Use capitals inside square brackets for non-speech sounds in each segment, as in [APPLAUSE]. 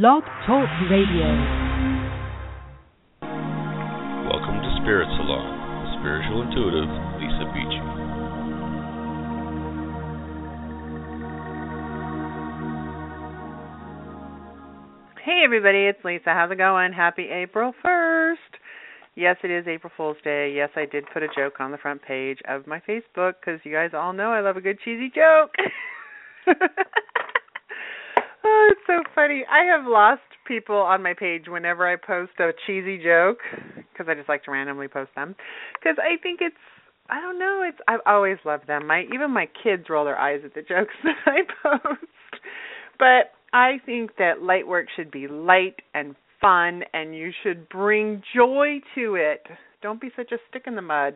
Blog Talk Radio. Welcome to Spirit Salon, the spiritual intuitive Lisa Beachy. Hey everybody, it's Lisa. How's it going? Happy April 1st. Yes, it is April Fool's Day. Yes, I did put a joke on the front page of my Facebook because you guys all know I love a good cheesy joke. [LAUGHS] funny. I have lost people on my page whenever I post a cheesy joke because I just like to randomly post them because I think it's I don't know, it's I've always loved them. My even my kids roll their eyes at the jokes [LAUGHS] that I post. But I think that light work should be light and fun and you should bring joy to it. Don't be such a stick in the mud.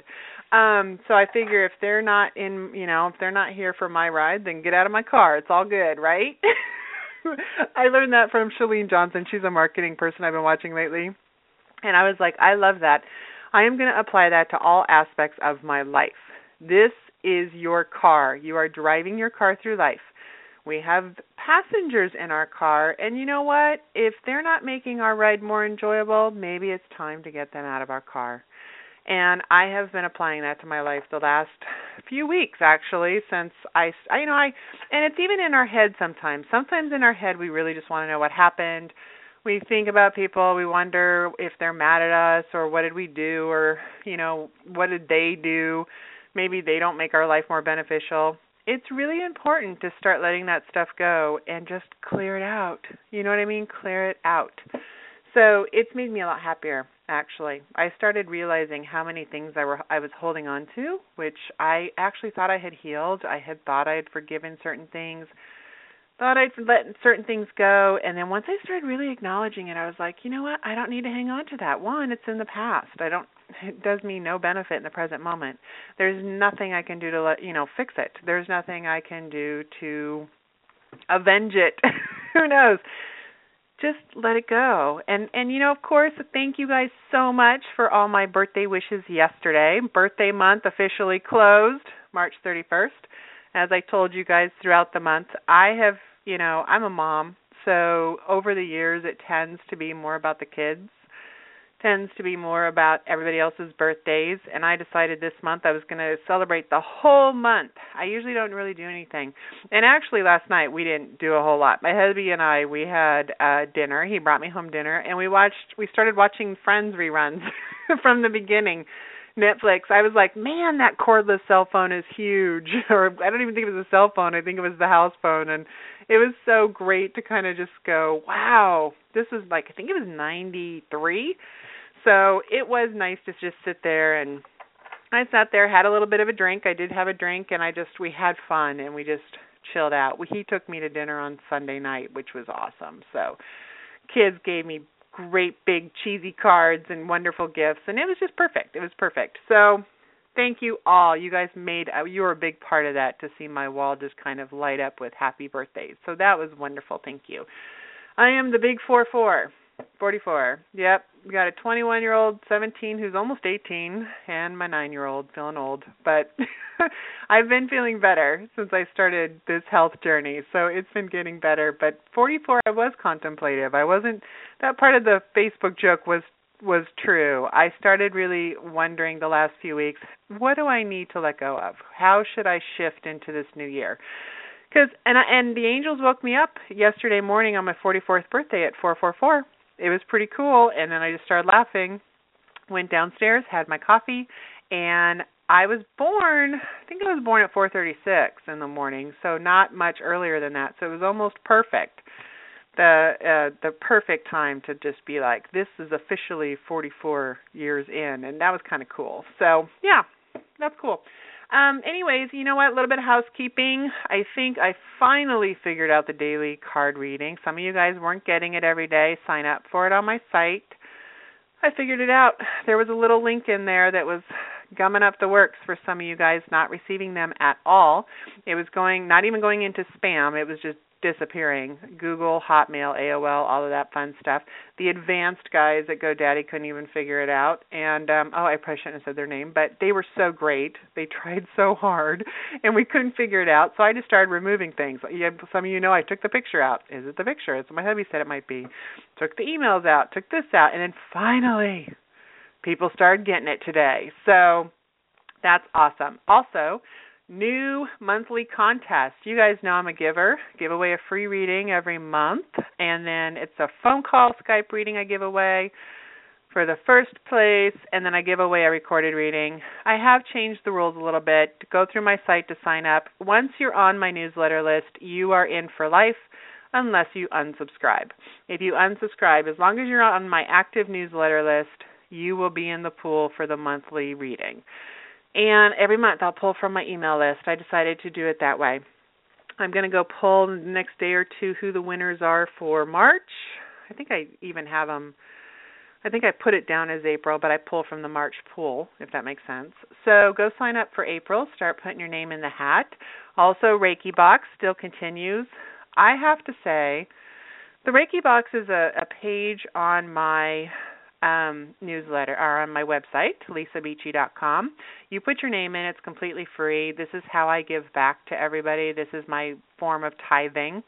Um, so I figure if they're not in, you know, if they're not here for my ride, then get out of my car. It's all good, right? [LAUGHS] [LAUGHS] I learned that from Chalene Johnson. She's a marketing person I've been watching lately. And I was like, I love that. I am going to apply that to all aspects of my life. This is your car. You are driving your car through life. We have passengers in our car, and you know what? If they're not making our ride more enjoyable, maybe it's time to get them out of our car. And I have been applying that to my life the last few weeks actually since I, I you know I and it's even in our head sometimes. Sometimes in our head we really just want to know what happened. We think about people, we wonder if they're mad at us or what did we do or you know, what did they do? Maybe they don't make our life more beneficial it's really important to start letting that stuff go and just clear it out. You know what I mean? Clear it out. So it's made me a lot happier actually. I started realizing how many things I were I was holding on to, which I actually thought I had healed. I had thought I had forgiven certain things, thought I'd let certain things go, and then once I started really acknowledging it, I was like, you know what? I don't need to hang on to that. One, it's in the past. I don't it does me no benefit in the present moment. There's nothing I can do to let you know fix it. There's nothing I can do to avenge it. [LAUGHS] Who knows? Just let it go. And and you know, of course, thank you guys so much for all my birthday wishes yesterday. Birthday month officially closed, March 31st. As I told you guys throughout the month, I have, you know, I'm a mom, so over the years it tends to be more about the kids tends to be more about everybody else's birthdays and I decided this month I was going to celebrate the whole month. I usually don't really do anything. And actually last night we didn't do a whole lot. My hubby and I we had uh dinner. He brought me home dinner and we watched we started watching Friends reruns [LAUGHS] from the beginning. Netflix. I was like, "Man, that cordless cell phone is huge." [LAUGHS] or I don't even think it was a cell phone. I think it was the house phone and it was so great to kind of just go, "Wow, this is like I think it was 93." So it was nice to just sit there and I sat there, had a little bit of a drink. I did have a drink and I just we had fun and we just chilled out. He took me to dinner on Sunday night, which was awesome. So kids gave me great big cheesy cards and wonderful gifts and it was just perfect. It was perfect. So thank you all. You guys made uh, you were a big part of that to see my wall just kind of light up with happy birthdays. So that was wonderful. Thank you. I am the big 4 4. 44. Yep. We got a 21 year old, 17 who's almost 18, and my 9 year old feeling old. But [LAUGHS] I've been feeling better since I started this health journey. So it's been getting better. But 44, I was contemplative. I wasn't, that part of the Facebook joke was was true. I started really wondering the last few weeks, what do I need to let go of? How should I shift into this new year? Cuz and I, and the angels woke me up yesterday morning on my 44th birthday at 444 it was pretty cool. And then I just started laughing. Went downstairs, had my coffee, and I was born. I think I was born at 4:36 in the morning, so not much earlier than that. So it was almost perfect. The uh the perfect time to just be like this is officially 44 years in and that was kind of cool. So, yeah, that's cool. Um, anyways, you know what? A little bit of housekeeping. I think I finally figured out the daily card reading. Some of you guys weren't getting it every day. Sign up for it on my site. I figured it out. There was a little link in there that was gumming up the works for some of you guys not receiving them at all. It was going not even going into spam. It was just disappearing. Google, Hotmail, AOL, all of that fun stuff. The advanced guys at GoDaddy couldn't even figure it out. And um oh, I probably shouldn't have said their name, but they were so great. They tried so hard, [LAUGHS] and we couldn't figure it out. So I just started removing things. Some of you know I took the picture out. Is it the picture? It's my hubby said it might be. Took the emails out. Took this out, and then finally, people started getting it today. So that's awesome. Also, new monthly contest. You guys know I'm a giver. Give away a free reading every month, and then it's a phone call Skype reading I give away for the first place, and then I give away a recorded reading. I have changed the rules a little bit. Go through my site to sign up. Once you're on my newsletter list, you are in for life unless you unsubscribe. If you unsubscribe, as long as you're on my active newsletter list, you will be in the pool for the monthly reading. And every month I'll pull from my email list. I decided to do it that way. I'm going to go pull the next day or two who the winners are for March. I think I even have them. I think I put it down as April, but I pull from the March pool, if that makes sense. So go sign up for April. Start putting your name in the hat. Also, Reiki Box still continues. I have to say, the Reiki Box is a, a page on my um, newsletter or on my website, lisabeachy.com. You put your name in, it's completely free. This is how I give back to everybody. This is my form of tithing.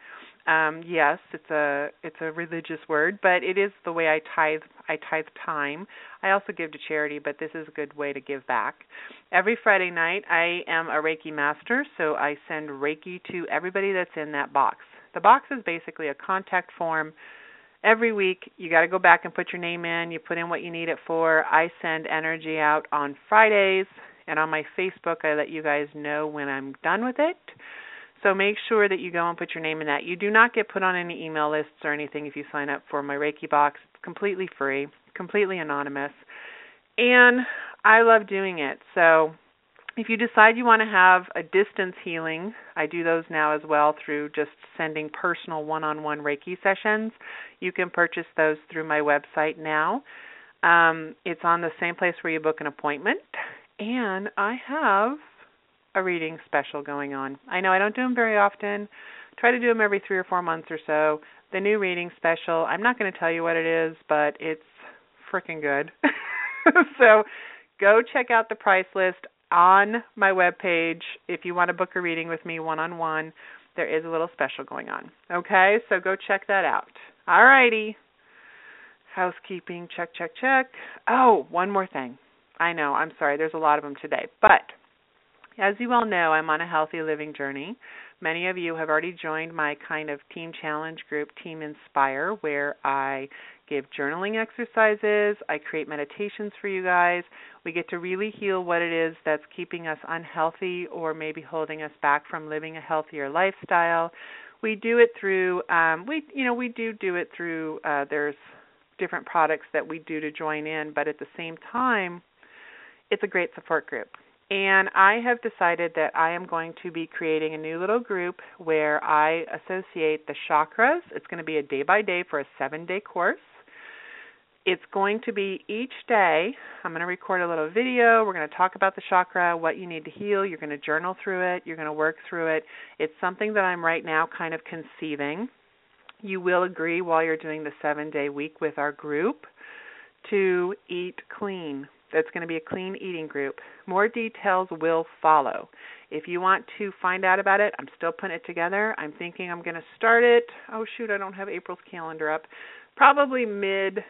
Um, yes, it's a it's a religious word, but it is the way I tithe I tithe time. I also give to charity, but this is a good way to give back. Every Friday night I am a Reiki master, so I send Reiki to everybody that's in that box. The box is basically a contact form every week you got to go back and put your name in you put in what you need it for. I send energy out on fridays and on my facebook i let you guys know when i'm done with it. So make sure that you go and put your name in that. You do not get put on any email lists or anything if you sign up for my reiki box. It's completely free completely anonymous. And i love doing it so if you decide you want to have a distance healing, I do those now as well through just sending personal one on one Reiki sessions. You can purchase those through my website now. Um, it's on the same place where you book an appointment. And I have a reading special going on. I know I don't do them very often. Try to do them every three or four months or so. The new reading special, I'm not going to tell you what it is, but it's freaking good. [LAUGHS] so go check out the price list on my webpage if you want to book a reading with me one on one. There is a little special going on. Okay, so go check that out. All righty. Housekeeping, check, check, check. Oh, one more thing. I know, I'm sorry, there's a lot of them today. But as you all know, I'm on a healthy living journey. Many of you have already joined my kind of team challenge group, Team Inspire, where I give journaling exercises, I create meditations for you guys. We get to really heal what it is that's keeping us unhealthy or maybe holding us back from living a healthier lifestyle. We do it through um we you know, we do do it through uh there's different products that we do to join in, but at the same time it's a great support group. And I have decided that I am going to be creating a new little group where I associate the chakras. It's going to be a day by day for a seven day course. It's going to be each day. I'm going to record a little video. We're going to talk about the chakra, what you need to heal. You're going to journal through it. You're going to work through it. It's something that I'm right now kind of conceiving. You will agree while you're doing the seven day week with our group to eat clean. That's going to be a clean eating group. More details will follow. If you want to find out about it, I'm still putting it together. I'm thinking I'm going to start it. Oh, shoot, I don't have April's calendar up. Probably mid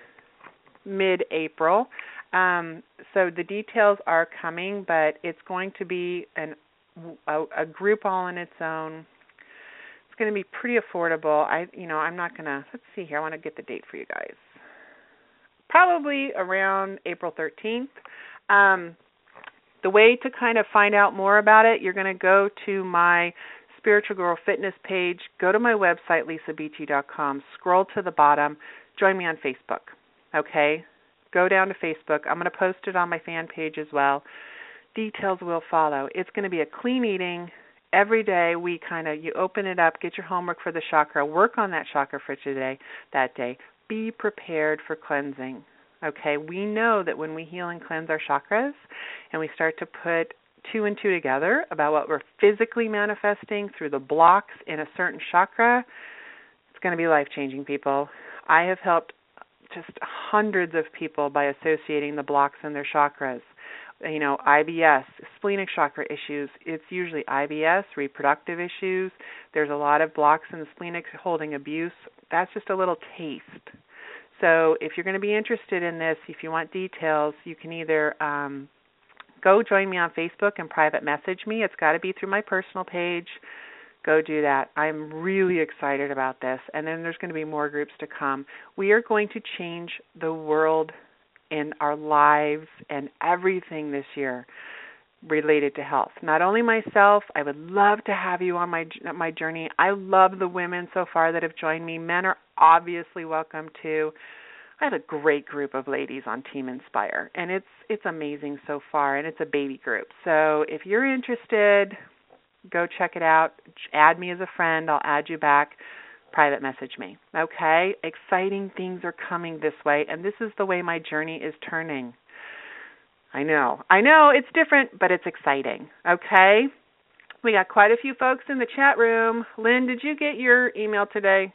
mid-April. Um, so the details are coming, but it's going to be an a, a group all on its own. It's going to be pretty affordable. I, you know, I'm not to. Let's see here. I want to get the date for you guys. Probably around April 13th. Um, the way to kind of find out more about it, you're going to go to my Spiritual Girl Fitness page, go to my website, lisabeachy.com, scroll to the bottom, join me on Facebook. Okay? Go down to Facebook. I'm going to post it on my fan page as well. details will follow. It's going to be a clean eating. Every day we kind of you open it up, get your homework for the chakra, work on that chakra for today, that day. Be prepared for cleansing. Okay, we know that when we heal and cleanse our chakras and we start to put two and two together about what we're physically manifesting through the blocks in a certain chakra, it's going to be life changing, people. I have helped just hundreds of people by associating the blocks in their chakras. You know, IBS, splenic chakra issues, it's usually IBS, reproductive issues. There's a lot of blocks in the splenic holding abuse. That's just a little taste. So, if you're going to be interested in this, if you want details, you can either um, go join me on Facebook and private message me. It's got to be through my personal page go do that. I'm really excited about this. And then there's going to be more groups to come. We are going to change the world in our lives and everything this year related to health. Not only myself, I would love to have you on my my journey. I love the women so far that have joined me. Men are obviously welcome too. I have a great group of ladies on Team Inspire and it's it's amazing so far and it's a baby group. So if you're interested, Go check it out. Add me as a friend. I'll add you back. Private message me. Okay? Exciting things are coming this way, and this is the way my journey is turning. I know. I know it's different, but it's exciting. Okay? We got quite a few folks in the chat room. Lynn, did you get your email today?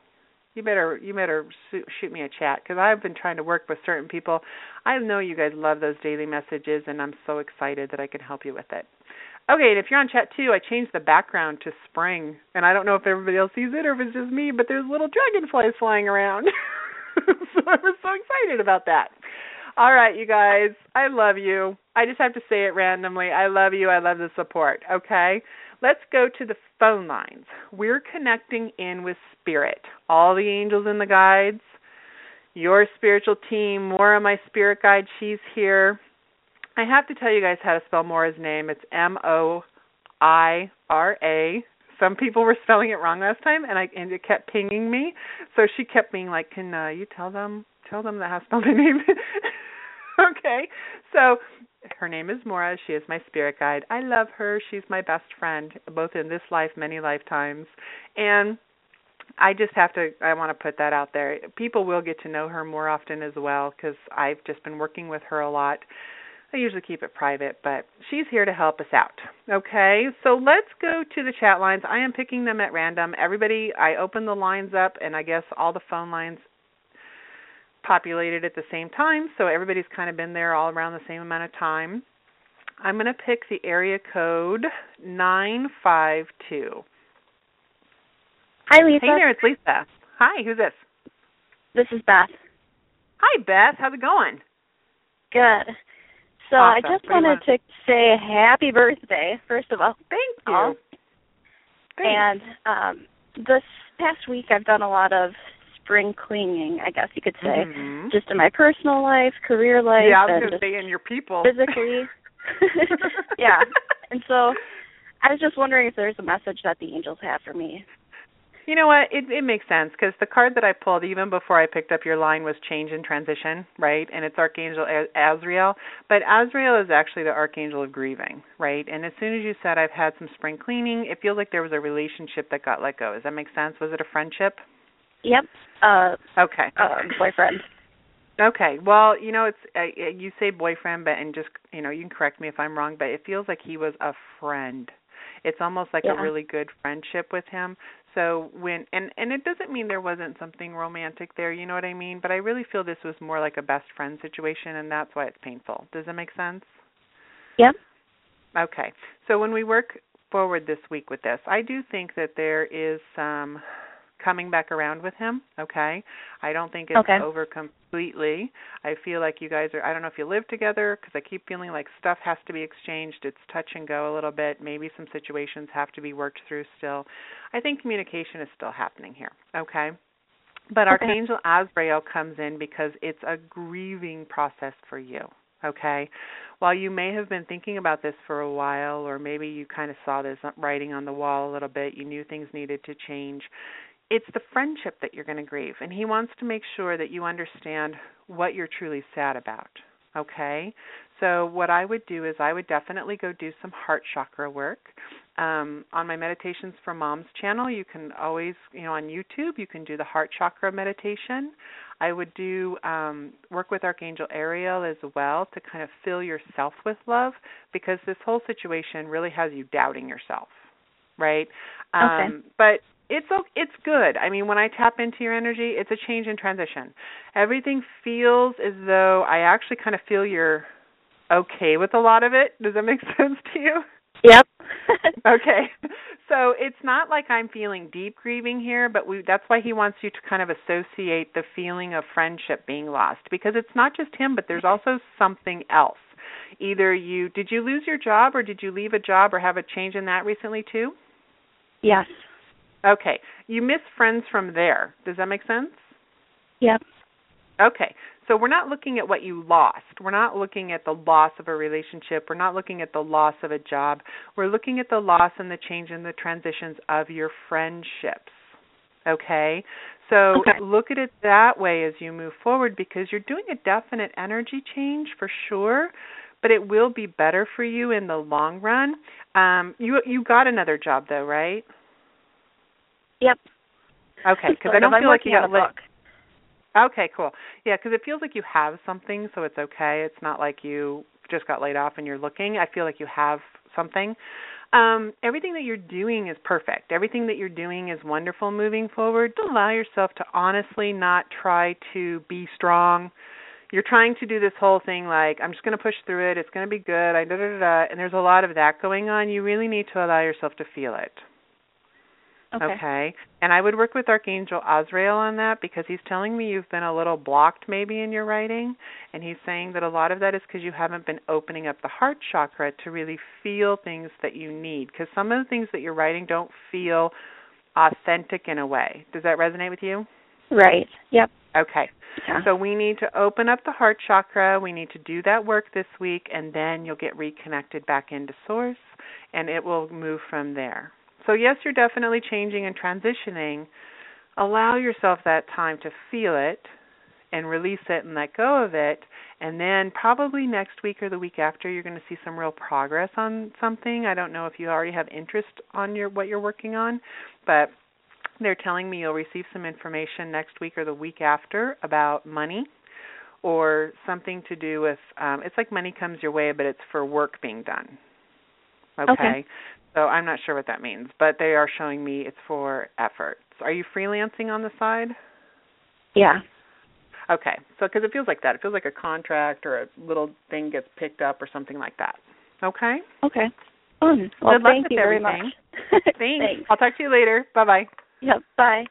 You better you better shoot me a chat because I've been trying to work with certain people. I know you guys love those daily messages, and I'm so excited that I can help you with it. Okay, and if you're on chat too, I changed the background to spring, and I don't know if everybody else sees it or if it's just me, but there's little dragonflies flying around. [LAUGHS] so I was so excited about that. All right, you guys, I love you. I just have to say it randomly. I love you. I love the support. Okay, let's go to the phone lines. We're connecting in with spirit, all the angels and the guides, your spiritual team. More of my spirit guide. She's here. I have to tell you guys how to spell Moira's name. It's M O I R A. Some people were spelling it wrong last time, and I and it kept pinging me. So she kept being like, "Can uh, you tell them tell them that how to spell my name?" okay, so her name is Moira. She is my spirit guide. I love her. She's my best friend, both in this life, many lifetimes, and I just have to. I want to put that out there. People will get to know her more often as well because I've just been working with her a lot. I usually keep it private, but she's here to help us out. Okay, so let's go to the chat lines. I am picking them at random. Everybody, I open the lines up, and I guess all the phone lines populated at the same time, so everybody's kind of been there all around the same amount of time. I'm going to pick the area code 952. Hi, Lisa. Hey there, it's Lisa. Hi, who's this? This is Beth. Hi, Beth. How's it going? Good. So awesome. I just wanted to say happy birthday, first of all. Thank you. Thanks. And um this past week I've done a lot of spring cleaning, I guess you could say, mm-hmm. just in my personal life, career life, yeah, I was gonna just say in your people physically. [LAUGHS] [LAUGHS] yeah, and so I was just wondering if there's a message that the angels have for me. You know what? It it makes sense because the card that I pulled even before I picked up your line was change and transition, right? And it's Archangel Azrael, but Azrael is actually the Archangel of grieving, right? And as soon as you said I've had some spring cleaning, it feels like there was a relationship that got let go. Does that make sense? Was it a friendship? Yep. Uh okay. Uh, boyfriend. Okay. Well, you know, it's uh, you say boyfriend, but and just you know, you can correct me if I'm wrong, but it feels like he was a friend. It's almost like yeah. a really good friendship with him so when and and it doesn't mean there wasn't something romantic there you know what i mean? But i really feel this was more like a best friend situation and that's why it's painful. Does that make sense? Yep. Okay. So when we work forward this week with this i do think that there is some coming back around with him. Okay, I don't think it's okay. over completely. I feel like you guys are. I don't know if you live together because I keep feeling like stuff has to be exchanged. It's touch and go a little bit. Maybe some situations have to be worked through still. I think communication is still happening here. Okay. But. Archangel Azrael comes in because it's a grieving process for you okay while you may have been thinking about this for a while or maybe you kind of saw this writing on the wall a little bit you knew things needed to change it's the friendship that you're going to grieve and he wants to make sure that you understand what you're truly sad about Okay? So what I would do is I would definitely go do some heart chakra work. Um, on my Meditations for Moms channel, you can always, you know, on YouTube, you can do the heart chakra meditation. I would do um, work with Archangel Ariel as well to kind of fill yourself with love because this whole situation really has you doubting yourself, right? Okay. Um, but it's it's good. I mean, when I tap into your energy, it's a change in transition. Everything feels as though I actually kind of feel you're okay with a lot of it. Does that make [LAUGHS] sense to you? Yep. [LAUGHS] okay. So it's not like I'm feeling deep grieving here, but we that's why he wants you to kind of associate the feeling of friendship being lost because it's not just him, but there's also something else. Either you did you lose your job or did you leave a job or have a change in that recently too? Yes. Okay. You miss friends from there. Does that make sense? Yep. Okay. So we're not looking at what you lost. We're not looking at the loss of a relationship. We're not looking at the loss of a job. We're looking at the loss and the change and the transitions of your friendships. Okay? So Okay. look at it that way as you move forward because you're doing a definite energy change for sure, but it will be better for you in the long run. Um you you got another job though, right? Yep. Okay, because I don't. Feel like you got a book. Okay, cool. Yeah, because it feels like you have something, so it's okay. It's not like you just got laid off and you're looking. I feel like you have something. Um, everything that you're doing is perfect. Everything that you're doing is wonderful moving forward. Don't allow yourself to honestly not try to be strong. You're trying to do this whole thing like I'm just going to push through it. It's going to be good. I da da da. And there's a lot of that going on. You really need to allow yourself to feel it. Okay. And I would work with Archangel Azrael on that because he's telling me you've been a little blocked maybe in your writing. And he's saying that a lot of that is because you haven't been opening up the heart chakra to really feel things that you need. Because some of the things that you're writing don't feel authentic in a way. Does that resonate with you? Right. Yep. Okay. Yeah. So we need to open up the heart chakra. We need to do that work this week, and then you'll get reconnected back into source, and it will move from there. So, yes, you're definitely changing and transitioning. Allow yourself that time to feel it and release it and let go of it. And then, probably next week or the week after, you're going to see some real progress on something. I don't know if you already have interest on your what you're working on, but they're telling me you'll receive some information next week or the week after about money or something to do with um it's like money comes your way but it's for work being done. Okay. Okay. So I'm not sure what that means, but they are showing me it's for efforts. Are you freelancing on the side? Yeah. Okay. So cuz it feels like that. It feels like a contract or a little thing gets picked up or something like that. Okay? Okay. Fun. Well, Good luck thank with you very everything. much. [LAUGHS] Thanks. I'll talk to you later. Bye-bye. Yep. Bye.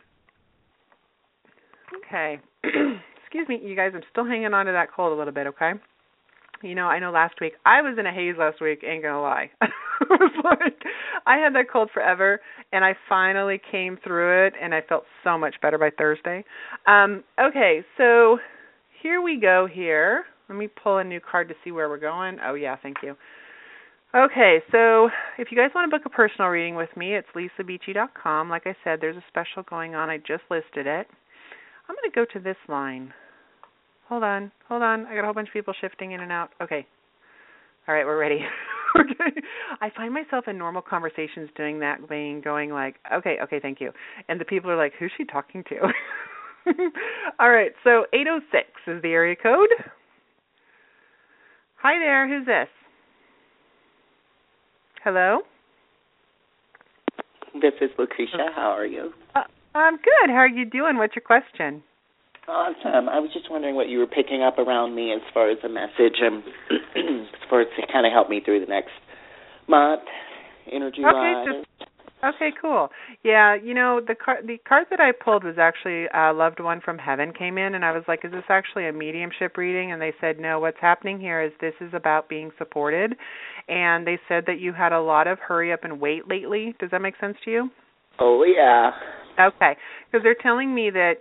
Okay. [CLEARS THROAT] Excuse me, you guys. I'm still hanging on to that cold a little bit. Okay. You know, I know last week I was in a haze last week. Ain't gonna lie. [LAUGHS] it was like I had that cold forever, and I finally came through it, and I felt so much better by Thursday. Um, okay, so here we go. Here, let me pull a new card to see where we're going. Oh yeah, thank you. Okay, so if you guys want to book a personal reading with me, it's lisabeachy.com. Like I said, there's a special going on. I just listed it. I'm going to go to this line. Hold on, hold on. I got a whole bunch of people shifting in and out. Okay. All right, we're ready. [LAUGHS] I find myself in normal conversations doing that, being going like, okay, okay, thank you. And the people are like, who's she talking to? [LAUGHS] All right, so 806 is the area code. Hi there, who's this? Hello? This is Lucretia. How are you? Uh, I'm good. How are you doing? What's your question? Awesome. I was just wondering what you were picking up around me as far as a message and [CLEARS THROAT] as far as to kind of help me through the next month, energy Okay, wise. just- Okay, cool. Yeah, you know the card the card that I pulled was actually a loved one from heaven came in, and I was like, "Is this actually a mediumship reading?" And they said, "No. What's happening here is this is about being supported." And they said that you had a lot of hurry up and wait lately. Does that make sense to you? Oh yeah. Okay, because they're telling me that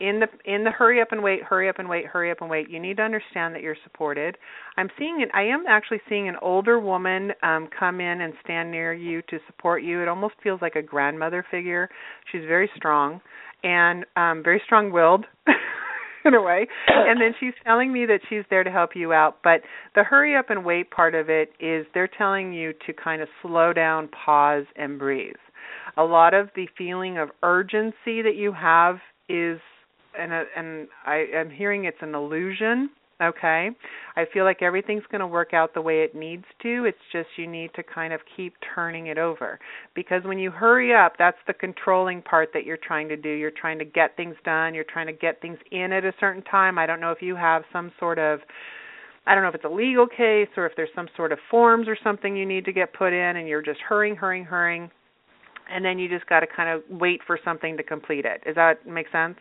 in the in the hurry up and wait, hurry up and wait, hurry up and wait, you need to understand that you're supported. I'm seeing. I am actually seeing an older woman um come in and stand near you to support you. It almost feels like a grandmother figure. She's very strong and um very strong-willed. [LAUGHS] in a way. And then she's telling me that she's there to help you out. But the hurry up and wait part of it is they're telling you to kind of slow down, pause, and breathe. A lot of the feeling of urgency that you have is, and and I am hearing it's an illusion Okay. I feel like everything's going to work out the way it needs to. It's just you need to kind of keep turning it over. Because when you hurry up, that's the controlling part that you're trying to do. You're trying to get things done, you're trying to get things in at a certain time. I don't know if you have some sort of I don't know if it's a legal case or if there's some sort of forms or something you need to get put in and you're just hurrying, hurrying, hurrying and then you just got to kind of wait for something to complete it. Does that make sense?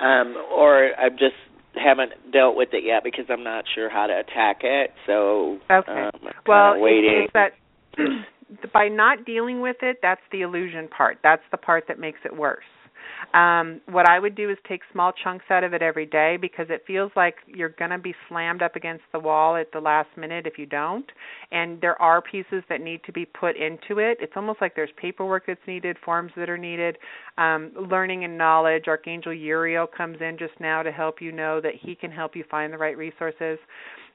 Um or I'm just haven't dealt with it yet because I'm not sure how to attack it. So okay. Um, well, waiting. It's that [CLEARS THROAT] by not dealing with it, that's the illusion part. That's the part that makes it worse. Um, what I would do is take small chunks out of it every day because it feels like you're going to be slammed up against the wall at the last minute if you don't. And there are pieces that need to be put into it. It's almost like there's paperwork that's needed, forms that are needed, um, learning and knowledge. Archangel Uriel comes in just now to help you know that he can help you find the right resources.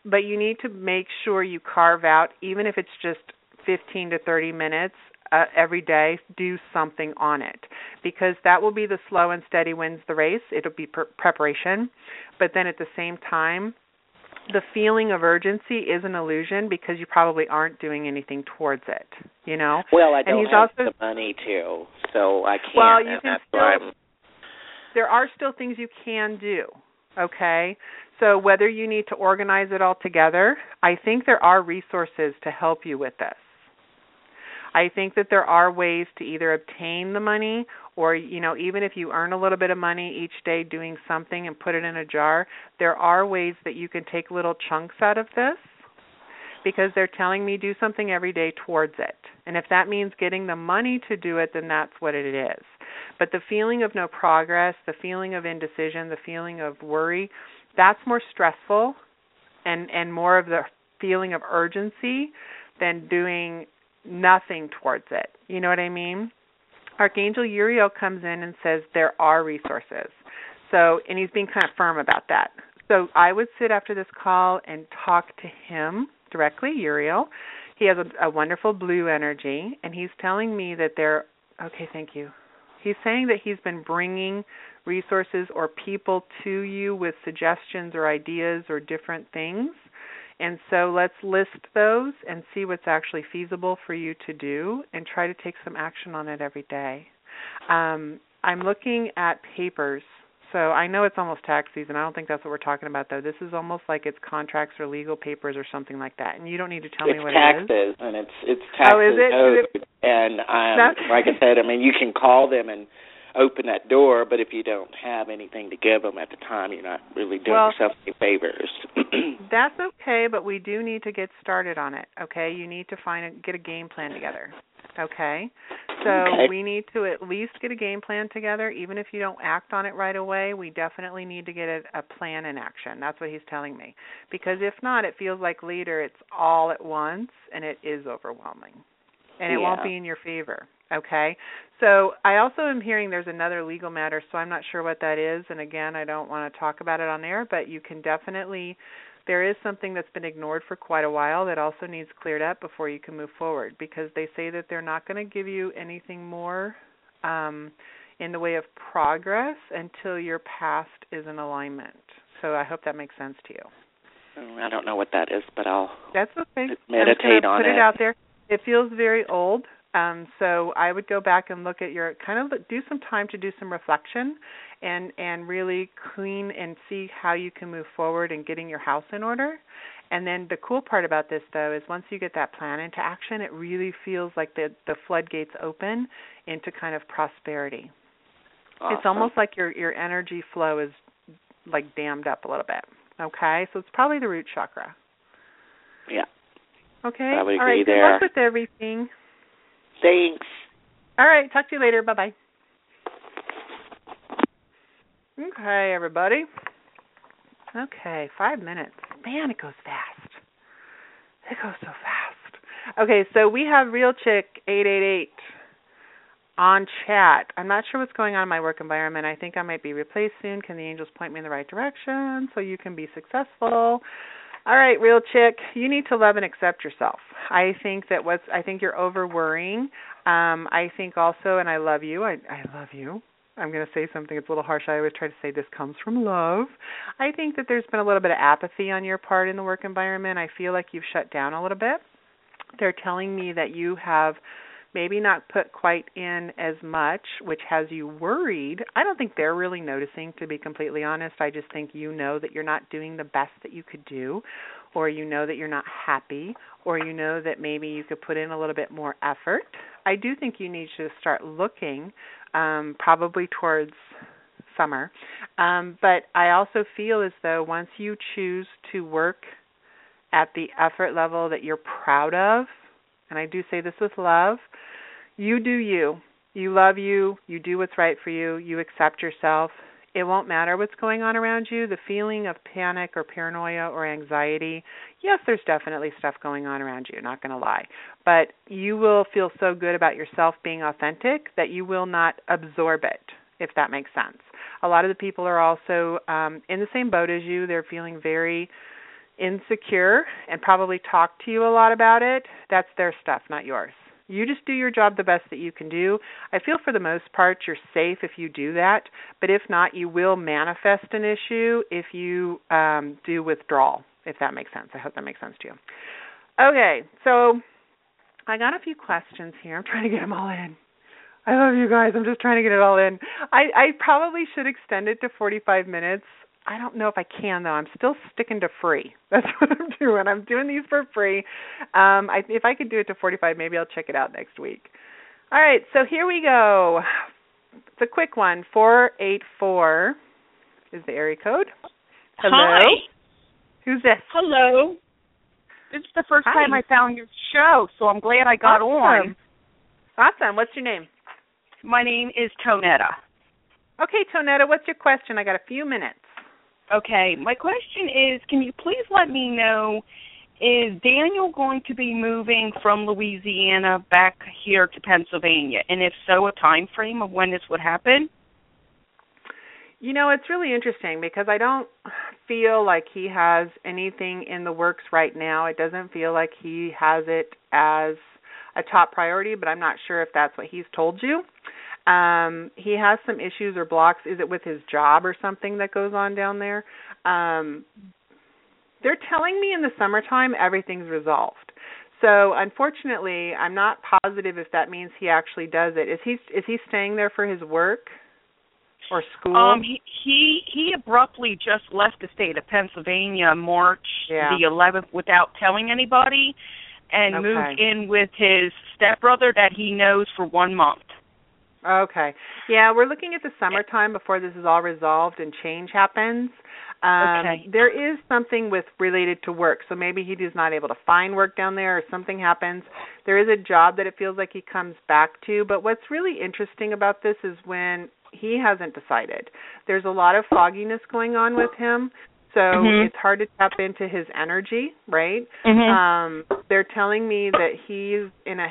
But you need to make sure you carve out, even if it's just 15 to 30 minutes uh, every day, do something on it because that will be the slow and steady wins the race. It'll be preparation, but then at the same time, the feeling of urgency is an illusion because you probably aren't doing anything towards it. You know. Well, I don't and he's have also, the money to, so I can't. Well, you can still. There are still things you can do. Okay. So whether you need to organize it all together, I think there are resources to help you with this. I think that there are ways to either obtain the money or you know even if you earn a little bit of money each day doing something and put it in a jar, there are ways that you can take little chunks out of this because they're telling me do something every day towards it. And if that means getting the money to do it, then that's what it is. But the feeling of no progress, the feeling of indecision, the feeling of worry, that's more stressful and and more of the feeling of urgency than doing nothing towards it. You know what I mean? Archangel Uriel comes in and says there are resources. So, and he's being kind of firm about that. So, I would sit after this call and talk to him directly, Uriel. He has a, a wonderful blue energy, and he's telling me that there. Okay, thank you. He's saying that he's been bringing resources or people to you with suggestions or ideas or different things and so let's list those and see what's actually feasible for you to do and try to take some action on it every day. Um, I'm looking at papers. So I know it's almost tax season. I don't think that's what we're talking about though. This is almost like it's contracts or legal papers or something like that. And you don't need to tell it's me what taxes, it is. and it's it's taxes Oh, is it? it? And um, That's- like I said, I mean, you can call them and open that door, but if you don't have anything to give them at the time, you're not really doing Well- yourself any favors. [CLEARS THROAT] That's okay, but we do need to get started on it. Okay, you need to find a, get a game plan together. Okay, so Okay. we need to at least get a game plan together. Even if you don't act on it right away, we definitely need to get a, a plan in action. That's what he's telling me. Because if not, it feels like later it's all at once, and it is overwhelming, and it won't be in your favor. Okay, so I also am hearing there's another legal matter, so I'm not sure what that is. And again, I don't want to talk about it on air, but you can definitely. There is something that's been ignored for quite a while that also needs cleared up before you can move forward because they say that they're not going to give you anything more um, in the way of progress until your past is in alignment. So I hope that makes sense to you. I don't know what that is, but I'll That's okay. meditate I'm just on put it. it. out there. It feels very old. Um, so I would go back and look at your kind of do some time to do some reflection and and really clean and see how you can move forward in getting your house in order. And then the cool part about this though is once you get that plan into action, it really feels like the the floodgates open into kind of prosperity. It's almost like your your energy flow is like dammed up a little bit. Okay? So it's probably the root chakra. yeah. Okay. I would All right. agree Good luck with everything. Thanks. All right. Talk to you later. Bye bye. Okay, everybody. Okay, five minutes. Man, it goes fast. It goes so fast. Okay, so we have Real Chick eight eight eight. on chat. I'm not sure what's going on in my work environment. I think I might be replaced soon. Can the angels point me in the right direction so you can be successful? All right, real chick, you need to love and accept yourself. I think that what's I think you're over worrying. Um, I think also, and I love you. I I love you. I'm going to say something that's a little harsh. I always try to say this comes from love. I think that there's been a little bit of apathy on your part in the work environment. I feel like you've shut down a little bit. They're telling me that you have maybe not put quite in as much, which has you worried. I don't think they're really noticing, to be completely honest. I just think you know that you're not doing the best that you could do, or you know that you're not happy, or you know that maybe you could put in a little bit more effort. I do think you need to start looking um, probably towards summer. Um, but I also feel as though once you choose to work at the effort level that you're proud of, and I do say this with love, you do you. You love you, you do what's right for you, you accept yourself. It won't matter what's going on around you. The feeling of panic or paranoia or anxiety, yes, there's definitely stuff going on around you, not going to lie. But you will feel so good about yourself being authentic that you will not absorb it, if that makes sense. A lot of the people are also um, in the same boat as you. They're feeling very insecure and probably talk to you a lot about it. That's their stuff, not yours. You just do your job the best that you can do. I feel for the most part you're safe if you do that, but if not, you will manifest an issue if you um, do withdrawal, if that makes sense. I hope that makes sense to you. Okay, so I got a few questions here. I'm trying to get them all in. I love you guys. I'm just trying to get it all in. I, I probably should extend it to 45 minutes. I don't know if I can though. I'm still sticking to free. [LAUGHS] That's what I'm doing. I'm doing these for free. Um, I, if I could do it to 45, maybe I'll check it out next week. All right, so here we go. It's a quick one. 484 is the area code. Hello. Hi. Who's this? Hello. This is the first Hi. time I found your show, so I'm glad I got Awesome. on. Awesome. What's your name? My name is Tonetta. Okay, Tonetta, what's your question? I got a few minutes. Okay, my question is can you please let me know is Daniel going to be moving from Louisiana back here to Pennsylvania? And if so, a time frame of when this would happen? You know, it's really interesting because I don't feel like he has anything in the works right now. It doesn't feel like he has it as a top priority, but I'm not sure if that's what he's told you. Um, he has some issues or blocks. Is it with his job or something that goes on down there? Um, they're telling me in the summertime everything's resolved. So unfortunately, I'm not positive if that means he actually does it. Is he is he staying there for his work or school? Um, he he he abruptly just left the state of Pennsylvania March Yeah. the 11th without telling anybody, and Okay. moved in with his stepbrother that he knows for one month. Okay. Yeah, we're looking at the summertime before this is all resolved and change happens. Um Okay. there is something with related to work. So maybe he is not able to find work down there or something happens. There is a job that it feels like he comes back to, but what's really interesting about this is when he hasn't decided. There's a lot of fogginess going on with him. So Mhm. it's hard to tap into his energy, right? mm-hmm. um they're telling me that he's in a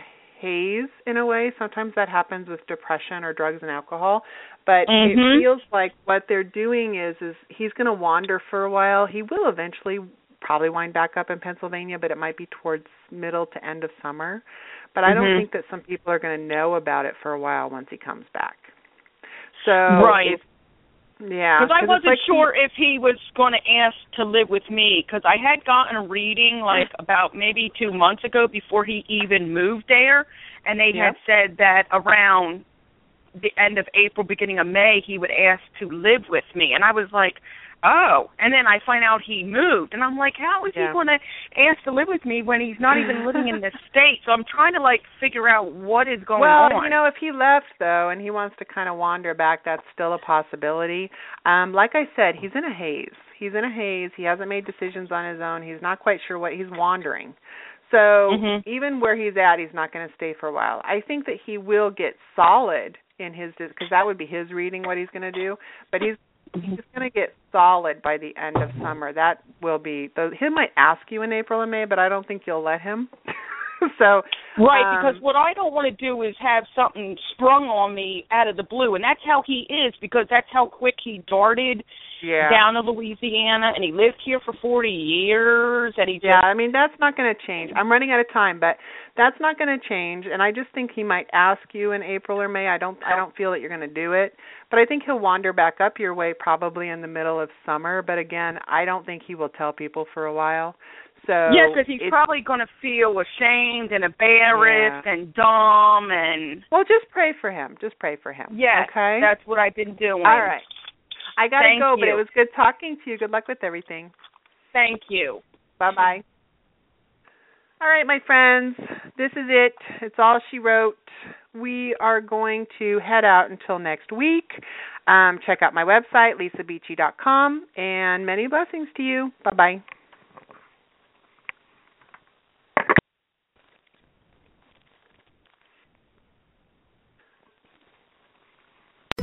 haze in a way sometimes that happens with depression or drugs and alcohol but Mhm. it feels like what they're doing is is he's going to wander for a while he will eventually probably wind back up in Pennsylvania but it might be towards middle to end of summer but I don't Mhm. think that some people are going to know about it for a while once he comes back so Right. Yeah Because I wasn't like he- sure if he was going to ask to live with me. Because I had gotten a reading like [LAUGHS] about maybe two months ago before he even moved there, and they Yeah. had said that around the end of April, beginning of May, he would ask to live with me, and I was like, oh. And then I find out he moved, and I'm like, how is Yeah. he going to ask to live with me when he's not even living in the [LAUGHS] state? So I'm trying to like figure out what is going on. well, you know, if he left though and he wants to kind of wander back, that's still a possibility. Um like I said, he's in a haze. He's in a haze. He hasn't made decisions on his own. He's not quite sure what he's wandering. So, Mhm. even where he's at, he's not going to stay for a while. I think that he will get solid in his because that would be his reading what he's going to do, but he's he's going to get solid by the end of summer. That will be though he might ask you in April and May, but I don't think you'll let him. [LAUGHS] [LAUGHS] so right, um, because what I don't want to do is have something sprung on me out of the blue, and that's how he is because that's how quick he darted yeah. down to Louisiana, and he lived here for forty years, and he just, Yeah, I mean that's not going to change. I'm running out of time, but that's not going to change. And I just think he might ask you in April or May. I don't. I don't feel that you're going to do it, but I think he'll wander back up your way probably in the middle of summer. But again, I don't think he will tell people for a while. So yeah, because he's probably going to feel ashamed and embarrassed and dumb, and Well, just pray for him. Just pray for him. yes, Okay. that's what I've been doing. All right. I got to Thank go, but it was good talking to you. Good luck with everything. Thank you. Bye bye. All right, my friends, this is it. It's all she wrote. We are going to head out until next week. Um, check out my website, lisabeachy.com, and many blessings to you. Bye bye.